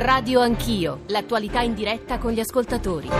Radio Anch'io, l'attualità in diretta con gli ascoltatori.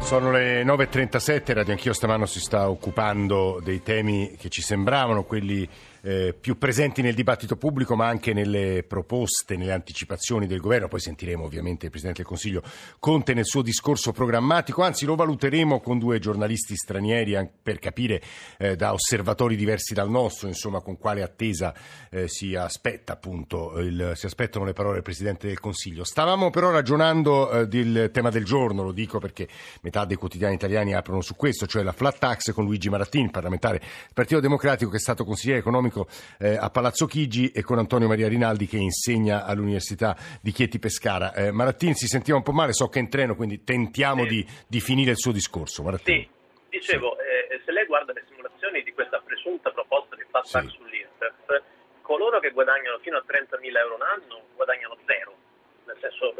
Sono le 9.37, Radio Anch'io stamano si sta occupando dei temi che ci sembravano quelli eh, più presenti nel dibattito pubblico ma anche nelle proposte, nelle anticipazioni del governo. Poi sentiremo ovviamente il Presidente del Consiglio Conte nel suo discorso programmatico, anzi lo valuteremo con due giornalisti stranieri per capire eh, da osservatori diversi dal nostro, insomma con quale attesa eh, si, aspetta, appunto, il, si aspettano le parole del Presidente del Consiglio. Stavamo però ragionando eh, del tema del giorno, lo dico perché metà dei quotidiani italiani aprono su questo, cioè la flat tax con Luigi Marattini, parlamentare del Partito Democratico che è stato consigliere economico economico eh, a Palazzo Chigi e con Antonio Maria Rinaldi che insegna all'Università di Chieti Pescara. Eh, Marattin si sentiva un po' male, so che è in treno, quindi tentiamo sì. di, di, finire il suo discorso. Marattin. Sì, dicevo, sì. Eh, se lei guarda le simulazioni di questa presunta proposta di fat tax sì. sull'IRPEF, coloro che guadagnano fino a 30.000 euro l'anno guadagnano zero, nel senso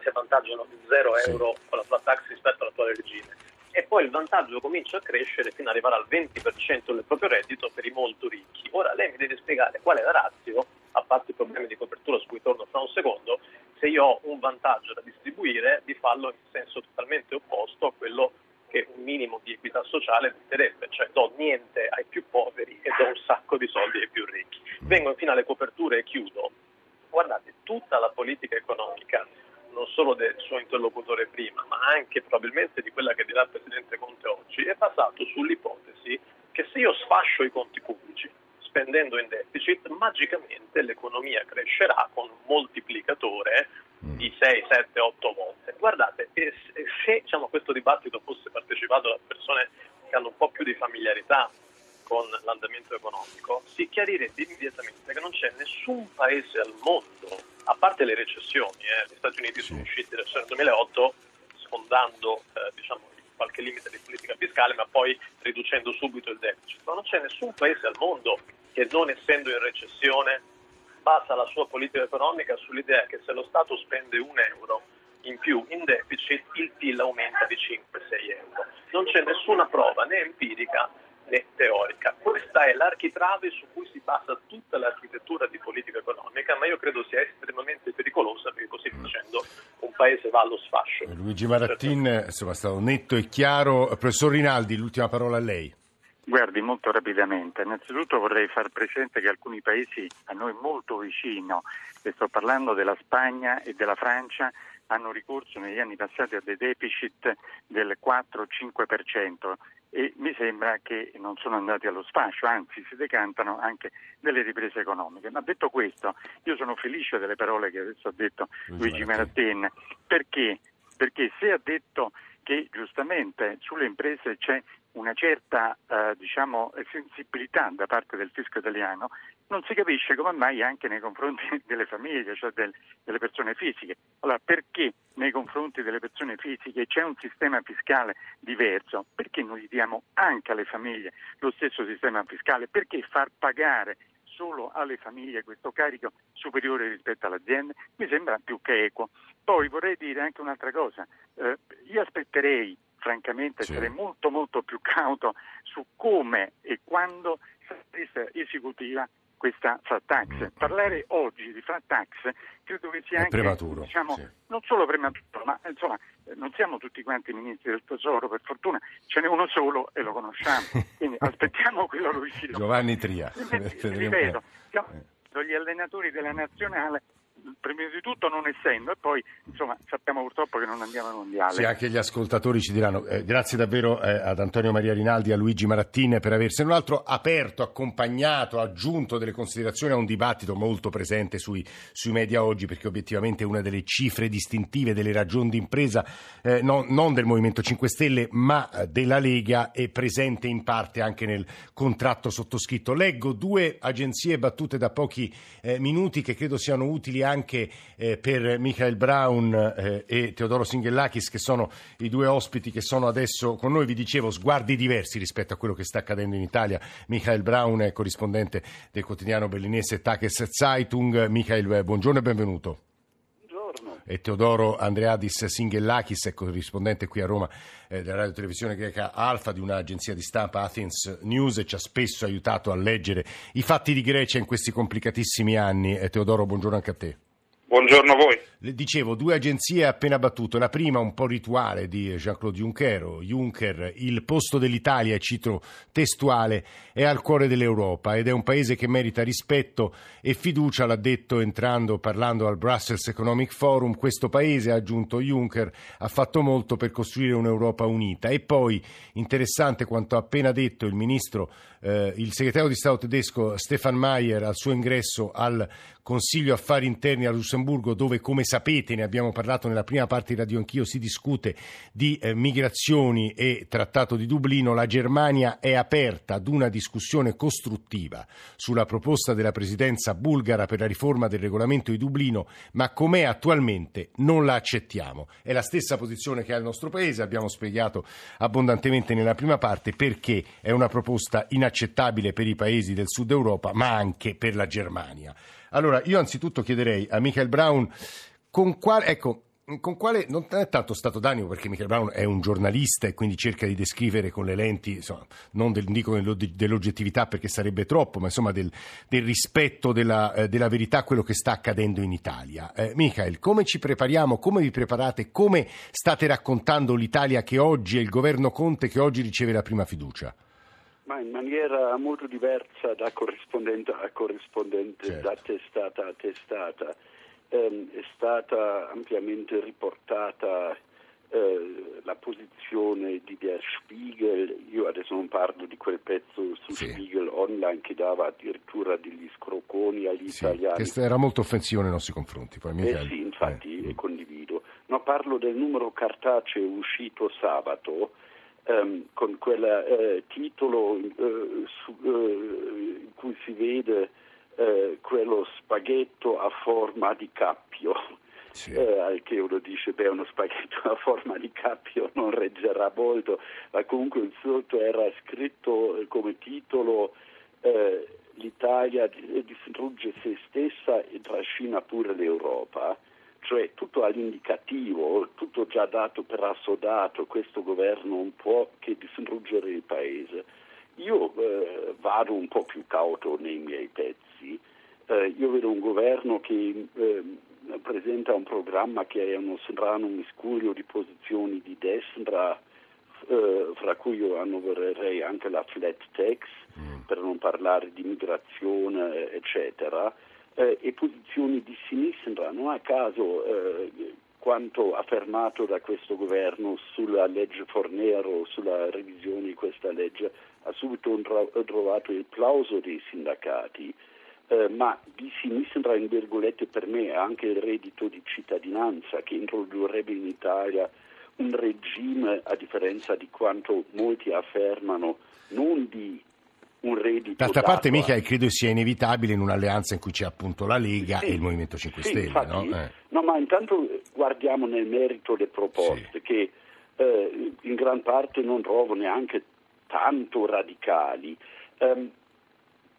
si avvantaggiano di zero euro con la flat tax rispetto all'attuale regime e poi il vantaggio comincia a crescere fino ad arrivare al 20% del proprio reddito per i molto ricchi. Ora lei mi deve spiegare qual è la razio, a parte i problemi di copertura su cui torno fra un secondo, se io ho un vantaggio da distribuire di farlo in senso totalmente opposto a quello che un minimo di equità sociale metterebbe, cioè do niente ai più poveri e do un sacco di soldi ai più ricchi. Vengo infine alle coperture e chiudo. Guardate, tutta la politica economica non solo del suo interlocutore prima, ma anche probabilmente di quella che dirà il Presidente Conte oggi, è basato sull'ipotesi che se io sfascio i conti pubblici spendendo in deficit, magicamente l'economia crescerà con un moltiplicatore di 6, 7, 8 volte. Guardate, se diciamo, questo dibattito fosse partecipato da persone che hanno un po' più di familiarità con l'andamento economico, si chiarirebbe immediatamente che non c'è nessun paese al mondo, a parte le recessioni, eh, gli Stati Uniti sono usciti nel 2008 sfondando eh, diciamo, qualche limite di politica fiscale, ma poi riducendo subito il deficit. Ma non c'è nessun paese al mondo che non essendo in recessione basa la sua politica economica sull'idea che se lo Stato spende un euro in più in deficit il PIL aumenta di 5-6 euro. Non c'è nessuna prova né empirica teorica. Questa è l'architrave su cui si basa tutta l'architettura di politica economica, ma io credo sia estremamente pericolosa perché così facendo un paese va allo sfascio. Luigi Marattin, insomma, è stato netto e chiaro. Professor Rinaldi, l'ultima parola a lei. Guardi, molto rapidamente. Innanzitutto vorrei far presente che alcuni paesi a noi molto vicino, e sto parlando della Spagna e della Francia, hanno ricorso negli anni passati a dei deficit del 4-5% e mi sembra che non sono andati allo sfascio, anzi si decantano anche delle riprese economiche. Ma detto questo, io sono felice delle parole che adesso ha detto Luigi Maratin, perché? Perché se ha detto che giustamente sulle imprese c'è una certa eh, diciamo, sensibilità da parte del fisco italiano, non si capisce come mai anche nei confronti delle famiglie, cioè del, delle persone fisiche. Allora, perché nei confronti delle persone fisiche c'è un sistema fiscale diverso? Perché non gli diamo anche alle famiglie lo stesso sistema fiscale? Perché far pagare solo alle famiglie questo carico superiore rispetto alle aziende mi sembra più che equo. Poi vorrei dire anche un'altra cosa, eh, io aspetterei francamente sì. sarei molto molto più cauto su come e quando sarà esecutiva questa flat tax. Parlare oggi di flat tax credo che sia È anche prematuro, diciamo, sì. non solo prematuro, ma insomma non siamo tutti quanti ministri del tesoro, per fortuna ce n'è uno solo e lo conosciamo. Quindi aspettiamo quello riuscito. Giovanni Tria. Ripeto, gli allenatori della nazionale prima di tutto non essendo e poi insomma sappiamo purtroppo che non andiamo al mondiale. Sì, anche gli ascoltatori ci diranno eh, grazie davvero eh, ad Antonio Maria Rinaldi a Luigi Marattin per aversi un altro aperto, accompagnato, aggiunto delle considerazioni a un dibattito molto presente sui, sui media oggi perché obiettivamente una delle cifre distintive delle ragioni d'impresa eh, no, non del Movimento 5 Stelle ma eh, della Lega è presente in parte anche nel contratto sottoscritto. Leggo due agenzie battute da pochi eh, minuti che credo siano utili anche anche eh, per Michael Brown eh, e Teodoro Singhellakis che sono i due ospiti che sono adesso con noi. Vi dicevo, sguardi diversi rispetto a quello che sta accadendo in Italia. Michael Brown è corrispondente del quotidiano berlinese Takes Zeitung. Michael, buongiorno e benvenuto e Teodoro Andreadis Singhellakis, è corrispondente qui a Roma eh, della radio televisione greca Alfa di un'agenzia di stampa Athens News e ci ha spesso aiutato a leggere i fatti di Grecia in questi complicatissimi anni. Eh, Teodoro, buongiorno anche a te. Buongiorno a voi. Dicevo, due agenzie appena battute. La prima, un po' rituale di Jean-Claude Juncker. Juncker, il posto dell'Italia, cito testuale, è al cuore dell'Europa ed è un paese che merita rispetto e fiducia, l'ha detto entrando, parlando al Brussels Economic Forum. Questo paese, ha aggiunto Juncker, ha fatto molto per costruire un'Europa unita. E poi, interessante quanto ha appena detto il ministro, eh, il segretario di Stato tedesco Stefan Mayer al suo ingresso al Consiglio Affari Interni a Lussemburgo, dove come sapete, ne abbiamo parlato nella prima parte di Radio Anch'io, si discute di eh, migrazioni e trattato di Dublino, la Germania è aperta ad una discussione costruttiva sulla proposta della presidenza bulgara per la riforma del regolamento di Dublino, ma com'è attualmente non la accettiamo. È la stessa posizione che ha il nostro Paese, abbiamo spiegato abbondantemente nella prima parte perché è una proposta inaccettabile per i paesi del sud Europa, ma anche per la Germania. Allora, io anzitutto chiederei a Michael Brown con quale, ecco, con quale non è tanto stato d'animo perché Michael Brown è un giornalista e quindi cerca di descrivere con le lenti, insomma, non del, dico dell'oggettività perché sarebbe troppo, ma insomma del, del rispetto della, eh, della, verità quello che sta accadendo in Italia. Eh, Michael, come ci prepariamo, come vi preparate, come state raccontando l'Italia che oggi è il governo Conte che oggi riceve la prima fiducia? Ma in maniera molto diversa da corrispondente a corrispondente, certo. da testata a testata. Eh, è stata ampiamente riportata eh, la posizione di Der Spiegel, io adesso non parlo di quel pezzo su sì. Spiegel online che dava addirittura degli scroconi agli sì, italiani. Questo era molto offensivo nei nostri confronti. Poi eh sì, infatti eh. condivido. No, parlo del numero cartaceo uscito sabato ehm, con quel eh, titolo eh, su, eh, in cui si vede eh, quello spaghetto a forma di cappio. Sì. Eh, che uno dice beh uno spaghetto a forma di cappio non reggerà molto ma comunque sotto era scritto eh, come titolo l'Italia distrugge se stessa e trascina pure l'Europa cioè tutto all'indicativo, tutto già dato per assodato, questo governo non può che distruggere il paese. Io eh, vado un po' più cauto nei miei pezzi, eh, io vedo un governo che eh, presenta un programma che è uno strano miscuglio di posizioni di destra, eh, fra cui io annovererei anche la flat tax, mm. per non parlare di migrazione, eccetera eh, e posizioni di sinistra, non a caso eh, quanto affermato da questo governo sulla legge Fornero, sulla revisione di questa legge, ha subito trovato il plauso dei sindacati, eh, ma di sinistra in virgolette per me anche il reddito di cittadinanza che introdurrebbe in Italia un regime, a differenza di quanto molti affermano, non di un reddito. D'altra parte, Michael, credo sia inevitabile in un'alleanza in cui c'è appunto la Lega sì, e il Movimento 5 sì, Stelle. Infatti, no? Eh. no? ma intanto guardiamo nel merito le proposte sì. che eh, in gran parte non trovo neanche tanto radicali. Um,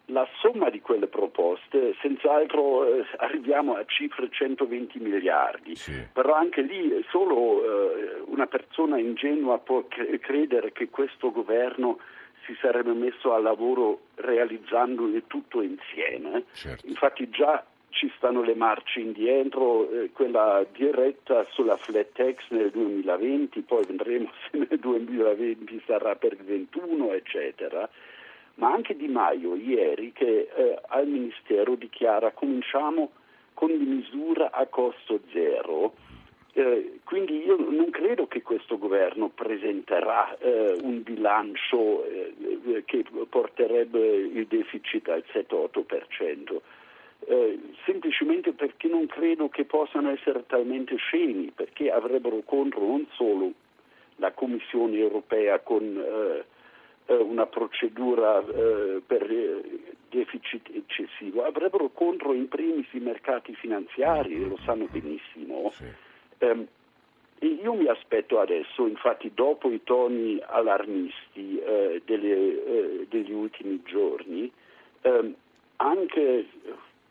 la somma di quelle proposte, senz'altro eh, arriviamo a cifre 120 miliardi, sì. però anche lì solo eh, una persona ingenua può credere che questo governo si sarebbe messo al lavoro realizzando il tutto insieme. Certo. Infatti già ci stanno le marce indietro, eh, quella diretta sulla flat tax nel 2020, poi vedremo se nel 2020 sarà per il 2021, eccetera. Ma anche Di Maio ieri che eh, al Ministero dichiara cominciamo con misura a costo zero eh, quindi io non credo che questo governo presenterà eh, un bilancio eh, che porterebbe il deficit al 7-8%, eh, semplicemente perché non credo che possano essere talmente scemi, perché avrebbero contro non solo la Commissione europea con eh, una procedura per deficit eccessivo, avrebbero contro in primis i mercati finanziari, lo sanno benissimo. Sì Um, io mi aspetto adesso, infatti dopo i toni allarmisti eh, delle, eh, degli ultimi giorni, eh, anche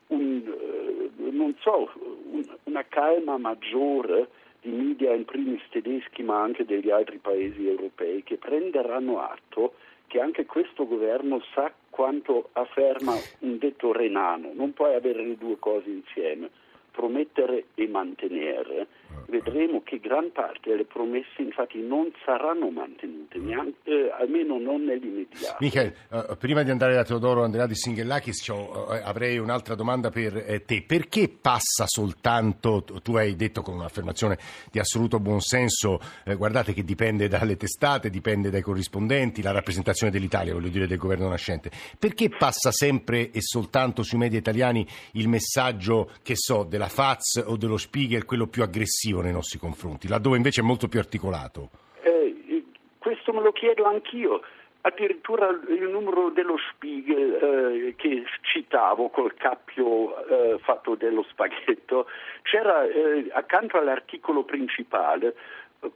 un, eh, so, un, una calma maggiore di media in primis tedeschi ma anche degli altri paesi europei che prenderanno atto che anche questo governo sa quanto afferma un detto renano, non puoi avere le due cose insieme promettere e mantenere, vedremo che gran parte delle promesse infatti non saranno mantenute, neanche, eh, almeno non nell'immediato. Michael, uh, prima di andare da Teodoro Andrea di Singhellakis uh, avrei un'altra domanda per eh, te. Perché passa soltanto, tu hai detto con un'affermazione di assoluto buonsenso, eh, guardate che dipende dalle testate, dipende dai corrispondenti, la rappresentazione dell'Italia, voglio dire del governo nascente, perché passa sempre e soltanto sui media italiani il messaggio, che so, della Faz o dello Spiegel, quello più aggressivo nei nostri confronti, laddove invece è molto più articolato? Eh, questo me lo chiedo anch'io. Addirittura il numero dello Spiegel eh, che citavo col cappio eh, fatto dello spaghetto, c'era eh, accanto all'articolo principale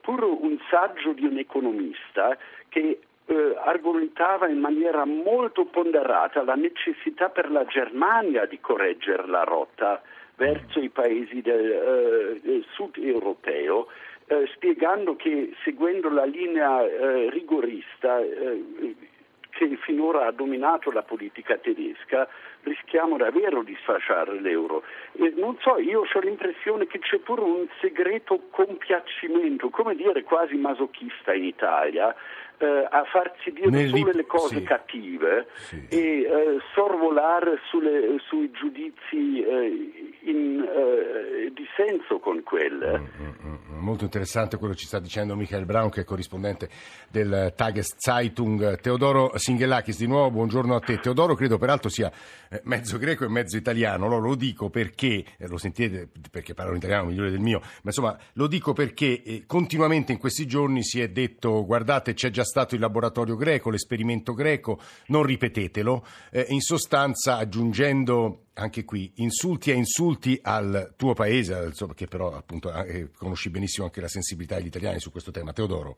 pure un saggio di un economista che eh, argomentava in maniera molto ponderata la necessità per la Germania di correggere la rotta verso i paesi del, eh, del sud europeo, eh, spiegando che seguendo la linea eh, rigorista che finora ha dominato la politica tedesca, rischiamo davvero di sfasciare l'euro. E non so, io ho l'impressione che c'è pure un segreto compiacimento, come dire quasi masochista in Italia, eh, a farsi dire Nel solo le cose sì. cattive sì. e eh, sorvolare sulle, sui giudizi eh, in eh, dissenso con quelle. Mm, mm, mm, molto interessante quello che ci sta dicendo Michael Braun, che è corrispondente del Tageszeitung. Teodoro Singhellakis, di nuovo buongiorno a te. Teodoro credo peraltro sia eh, mezzo greco e mezzo italiano, lo, lo dico perché, eh, lo sentite perché parlo in italiano migliore del mio, ma insomma lo dico perché continuamente in questi giorni si è detto guardate c'è già stato il laboratorio greco, l'esperimento greco, non ripetetelo, eh, in sostanza aggiungendo anche qui insulti e insulti al tuo paese, insomma, che però appunto eh, conosci benissimo anche la sensibilità degli italiani su questo tema. Teodoro.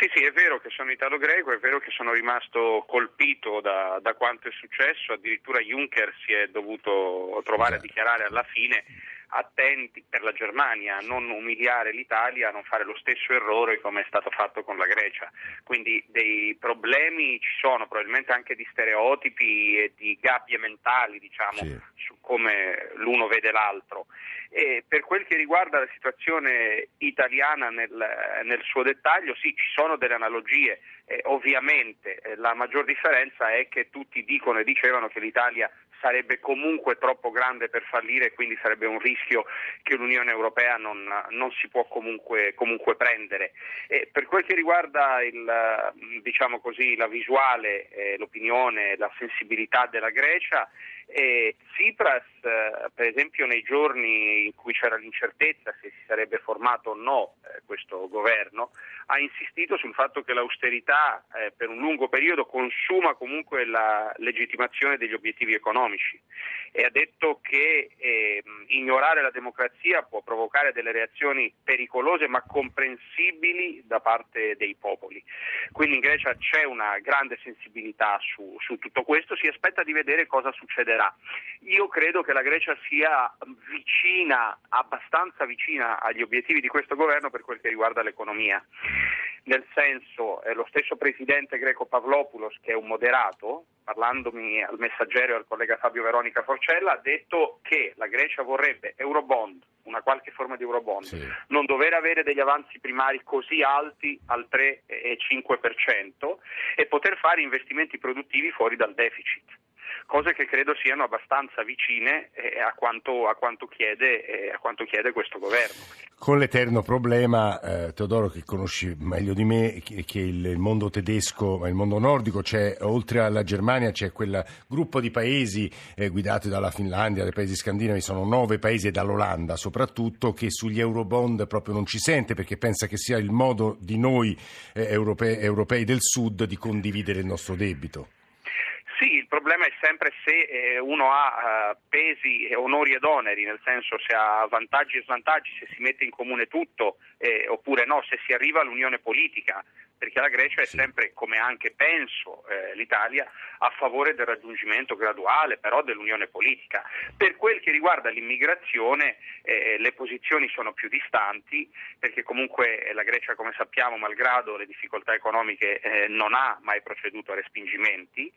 Sì, sì, è vero che sono italo-greco, è vero che sono rimasto colpito da, da quanto è successo, addirittura Juncker si è dovuto trovare a esatto. dichiarare alla fine attenti per la Germania a non umiliare l'Italia, a non fare lo stesso errore come è stato fatto con la Grecia. Quindi dei problemi ci sono, probabilmente anche di stereotipi e di gabbie mentali, diciamo, sì. su come l'uno vede l'altro. E per quel che riguarda la situazione italiana nel, nel suo dettaglio, sì, ci sono delle analogie. Eh, ovviamente eh, la maggior differenza è che tutti dicono e dicevano che l'Italia sarebbe comunque troppo grande per fallire e quindi sarebbe un rischio che l'Unione Europea non, non si può comunque, comunque prendere. E per quel che riguarda il, diciamo così, la visuale, eh, l'opinione, la sensibilità della Grecia, e Tsipras, eh, per esempio, nei giorni in cui c'era l'incertezza se si sarebbe formato o no eh, questo governo, ha insistito sul fatto che l'austerità eh, per un lungo periodo consuma comunque la legittimazione degli obiettivi economici e ha detto che eh, ignorare la democrazia può provocare delle reazioni pericolose ma comprensibili da parte dei popoli. Quindi in Grecia c'è una grande sensibilità su, su tutto questo, si aspetta di vedere cosa succederà. Io credo che la Grecia sia vicina, abbastanza vicina agli obiettivi di questo governo per quel che riguarda l'economia. Nel senso eh, lo stesso presidente greco Pavlopoulos, che è un moderato, parlandomi al messaggero e al collega Fabio Veronica Forcella, ha detto che la Grecia vorrebbe Eurobond, una qualche forma di Eurobond, sì. non dover avere degli avanzi primari così alti al 3,5% e poter fare investimenti produttivi fuori dal deficit cose che credo siano abbastanza vicine eh, a, quanto, a, quanto chiede, eh, a, quanto, chiede, questo governo. Con l'eterno problema, eh, Teodoro, che conosci meglio di me, che, che il mondo tedesco, il mondo nordico, c'è, oltre alla Germania c'è quel gruppo di paesi eh, guidati dalla Finlandia, dai paesi scandinavi, sono nove paesi e dall'Olanda soprattutto, che sugli eurobond proprio non ci sente perché pensa che sia il modo di noi eh, europei, europei del Sud di condividere il nostro debito. Problema è sempre se eh, uno ha uh, pesi, onori ed oneri, nel senso se ha vantaggi e svantaggi, se si mette in comune tutto eh, oppure no, se si arriva all'unione politica, perché la Grecia è sempre, come anche penso eh, l'Italia, a favore del raggiungimento graduale però dell'unione politica. Per quel che riguarda l'immigrazione eh, le posizioni sono più distanti perché comunque la Grecia come sappiamo malgrado le difficoltà economiche eh, non ha mai proceduto a respingimenti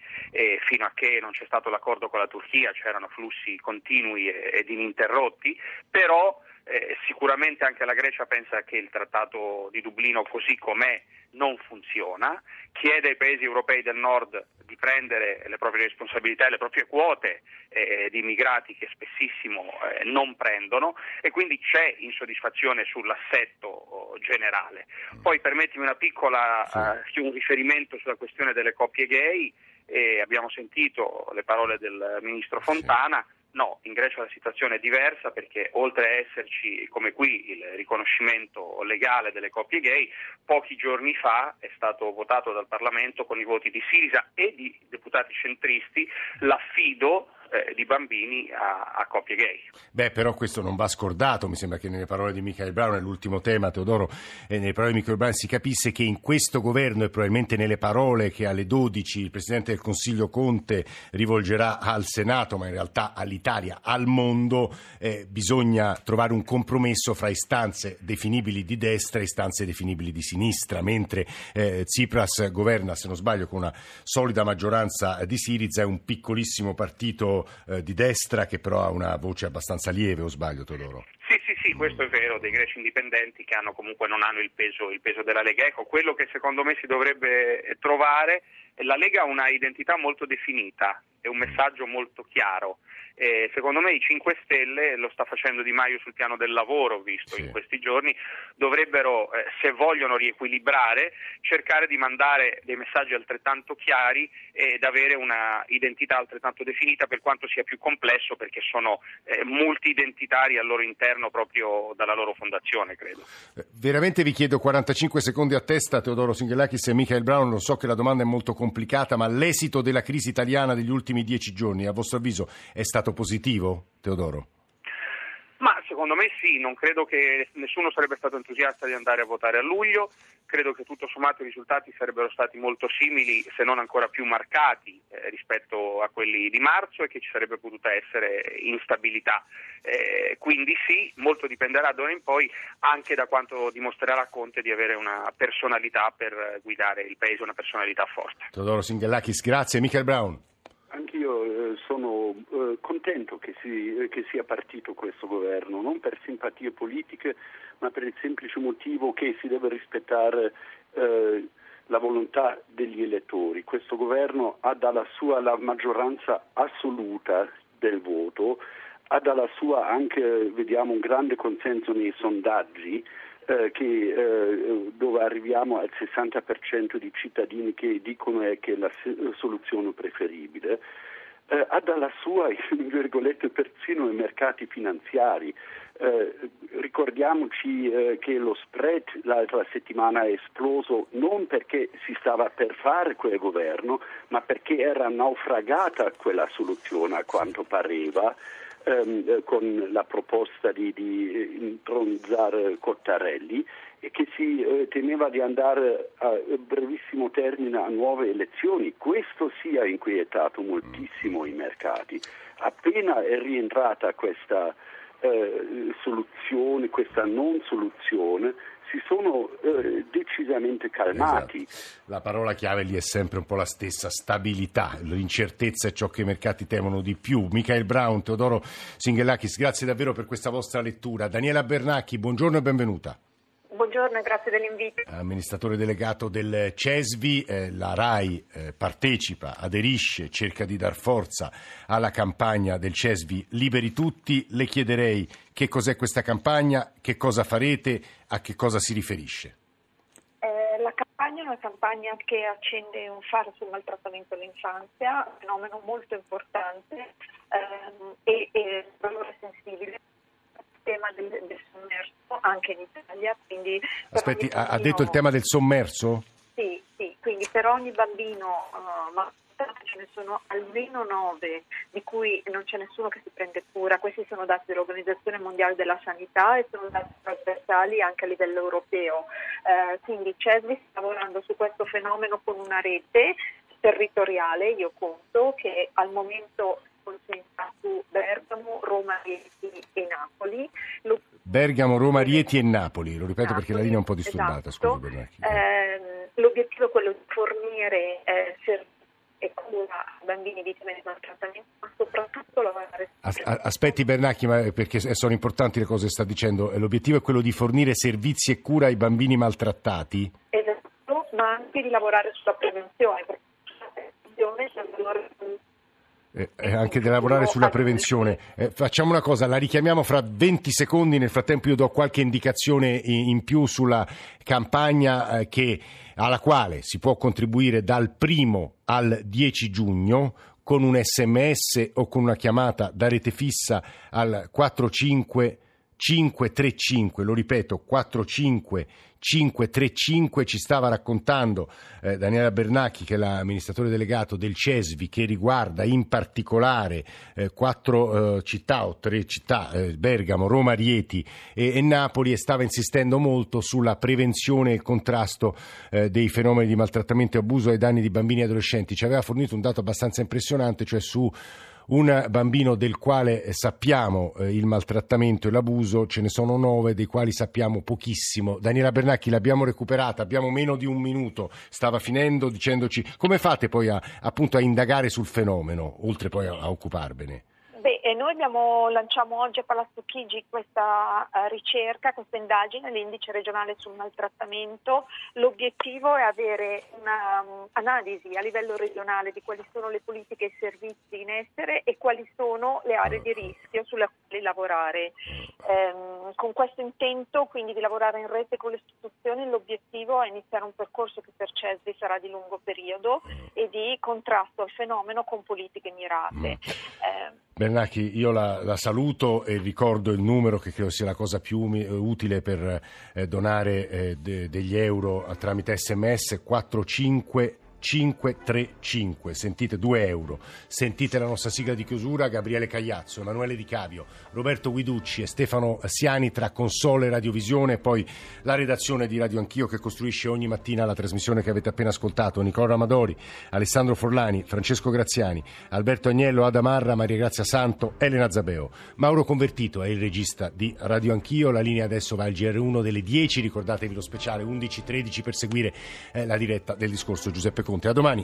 fino a che non c'è stato l'accordo con la Turchia c'erano flussi continui ed ininterrotti però eh, sicuramente anche la Grecia pensa che il trattato di Dublino così com'è non funziona, chiede ai paesi europei del nord di prendere le proprie responsabilità e le proprie quote eh, di immigrati che spessissimo eh, non prendono e quindi c'è insoddisfazione sull'assetto oh, generale. Poi permettimi una piccola, sì. uh, un riferimento sulla questione delle coppie gay, abbiamo sentito le parole del ministro Fontana. Sì No, in Grecia la situazione è diversa perché oltre a esserci come qui il riconoscimento legale delle coppie gay, pochi giorni fa è stato votato dal Parlamento con i voti di Sirisa e di deputati centristi l'affido eh, di bambini a, a, coppie gay. Beh, però questo non va scordato, mi sembra che nelle parole di Michael Brown, nell'ultimo tema, Teodoro, eh, nelle parole di Michael Brown si capisse che in questo governo e probabilmente nelle parole che alle 12 il Presidente del Consiglio Conte rivolgerà al Senato, ma in realtà all'Italia, al mondo, eh, bisogna trovare un compromesso fra istanze definibili di destra e istanze definibili di sinistra, mentre eh, Tsipras governa, se non sbaglio, con una solida maggioranza di Siriza, è un piccolissimo partito di destra che però ha una voce abbastanza lieve, o sbaglio Todoro? Sì, questo è vero, dei greci indipendenti che hanno, comunque non hanno il peso, il peso della Lega. Ecco, quello che secondo me si dovrebbe trovare, la Lega ha una identità molto definita e un messaggio molto chiaro. Eh, secondo me i 5 Stelle, lo sta facendo Di Maio sul piano del lavoro, visto sì. in questi giorni, dovrebbero, eh, se vogliono riequilibrare, cercare di mandare dei messaggi altrettanto chiari ed avere una identità altrettanto definita per quanto sia più complesso perché sono eh, multi-identitari al loro interno proprio dalla loro fondazione, credo. Veramente vi chiedo 45 secondi a testa, Teodoro Singhelakis e Michael Brown, lo so che la domanda è molto complicata, ma l'esito della crisi italiana degli ultimi dieci giorni, a vostro avviso, è stato positivo, Teodoro? Ma secondo me sì, non credo che nessuno sarebbe stato entusiasta di andare a votare a luglio, credo che tutto sommato i risultati sarebbero stati molto simili, se non ancora più marcati eh, rispetto a quelli di marzo e che ci sarebbe potuta essere instabilità. Eh, quindi sì, molto dipenderà da ora in poi anche da quanto dimostrerà Conte di avere una personalità per guidare il Paese, una personalità forte. Teodoro Singhellakis, grazie. Michael Brown. Anch'io eh, sono eh, contento che, si, eh, che, sia partito questo governo, non per simpatie politiche, ma per il semplice motivo che si deve rispettare la volontà degli elettori. Questo governo ha dalla sua la maggioranza assoluta del voto, ha dalla sua anche, vediamo, un grande consenso nei sondaggi eh, che, eh, dove arriviamo al 60% di cittadini che dicono che è la soluzione preferibile, eh, ha dalla sua, in virgolette, persino i mercati finanziari. Eh, ricordiamoci eh, che lo spread l'altra settimana è esploso non perché si stava per fare quel governo, ma perché era naufragata quella soluzione a quanto pareva ehm, eh, con la proposta di, di intronizzare Cottarelli e che si eh, temeva di andare a brevissimo termine a nuove elezioni. Questo sì ha inquietato moltissimo i mercati. Appena è rientrata questa eh, soluzione, questa non soluzione, si sono eh, decisamente calmati. Esatto. La parola chiave lì è sempre un po' la stessa, stabilità, l'incertezza è ciò che i mercati temono di più. Michael Brown, Teodoro Singhelakis, grazie davvero per questa vostra lettura. Daniela Bernacchi, buongiorno e benvenuta. Buongiorno e grazie dell'invito. Amministratore delegato del CESVI, eh, la RAI eh, partecipa, aderisce, cerca di dar forza alla campagna del CESVI Liberi Tutti. Le chiederei che cos'è questa campagna, che cosa farete, a che cosa si riferisce. Eh, la campagna è una campagna che accende un faro sul maltrattamento all'infanzia, un fenomeno molto importante ehm, e, e valore sensibile tema del, del, sommerso anche in Italia. Aspetti, bambino... ha detto il tema del sommerso? Sì, sì, quindi per ogni bambino, uh, ma ce ne sono almeno nove di cui non c'è nessuno che si prende cura. Questi sono dati dell'Organizzazione Mondiale della Sanità e sono dati trasversali anche a livello europeo. Eh, quindi CESVI sta lavorando su questo fenomeno con una rete territoriale, io conto, che al momento concentra su Bergamo, Roma, Rieti e Napoli. Lo... Bergamo, Roma, Rieti e Napoli, lo ripeto Napoli, perché la linea è un po' disturbata. Esatto. Scusi, eh, l'obiettivo è quello di fornire eh, servizi e cura a bambini vittime di maltrattamento, ma soprattutto lavorare As- Aspetti Bernacchi, ma perché sono importanti le cose che sta dicendo. L'obiettivo è quello di fornire servizi e cura ai bambini maltrattati? Esatto, ma anche di lavorare sulla prevenzione, perché la prevenzione è un valore eh, eh, anche di lavorare sulla prevenzione. Eh, facciamo una cosa, la richiamiamo fra 20 secondi, nel frattempo io do qualche indicazione in, più sulla campagna eh, che, alla quale si può contribuire dal primo al 10 giugno con un sms o con una chiamata da rete fissa al 45 535, lo ripeto, 45 535 ci stava raccontando eh, Daniela Bernacchi che è l'amministratore delegato del CESVI che riguarda in particolare eh, quattro eh, città o tre città, eh, Bergamo, Roma, Rieti e, e, Napoli e stava insistendo molto sulla prevenzione e il contrasto eh, dei fenomeni di maltrattamento e abuso ai danni di bambini e adolescenti. Ci aveva fornito un dato abbastanza impressionante, cioè su un bambino del quale sappiamo eh, il maltrattamento e l'abuso, ce ne sono nove, dei quali sappiamo pochissimo. Daniela Bernacchi l'abbiamo recuperata, abbiamo meno di un minuto, stava finendo dicendoci come fate poi a, appunto a indagare sul fenomeno, oltre poi a, a occuparvene. Beh, noi abbiamo, lanciamo oggi a Palazzo Chigi questa uh, ricerca, questa indagine, l'indice regionale sul maltrattamento. L'obiettivo è avere un'analisi um, a livello regionale di quali sono le politiche e i servizi in essere e quali sono le aree di rischio sulle quali lavorare. Um, con questo intento quindi di lavorare in rete con le istituzioni l'obiettivo è iniziare un percorso che per CESVI sarà di lungo periodo e di contrasto al fenomeno con politiche mirate. Eh, Bernacchi, io la, la, saluto e ricordo il numero che credo sia la cosa più umi, utile per eh, donare eh, de, degli euro tramite sms 45 535, sentite 2 euro, sentite la nostra sigla di chiusura, Gabriele Cagliazzo, Emanuele Di Cavio, Roberto Guiducci e Stefano Siani tra console e radiovisione poi la redazione di Radio Anch'io che costruisce ogni mattina la trasmissione che avete appena ascoltato, Nicola Amadori, Alessandro Forlani, Francesco Graziani, Alberto Agnello, Adamarra, Maria Grazia Santo, Elena Zabeo. Mauro Convertito è il regista di Radio Anch'io, la linea adesso va al GR1 delle 10, ricordatevi lo speciale 11.13 per seguire eh, la diretta del discorso Giuseppe Conte. Conte. A domani.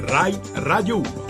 Rai Radio 1